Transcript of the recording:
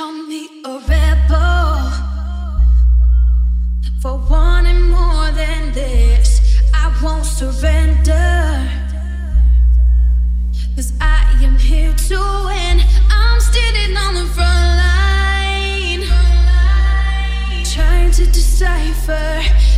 call me a rebel for wanting more than this. I won't surrender. Cause I am here to win. I'm standing on the front line, trying to decipher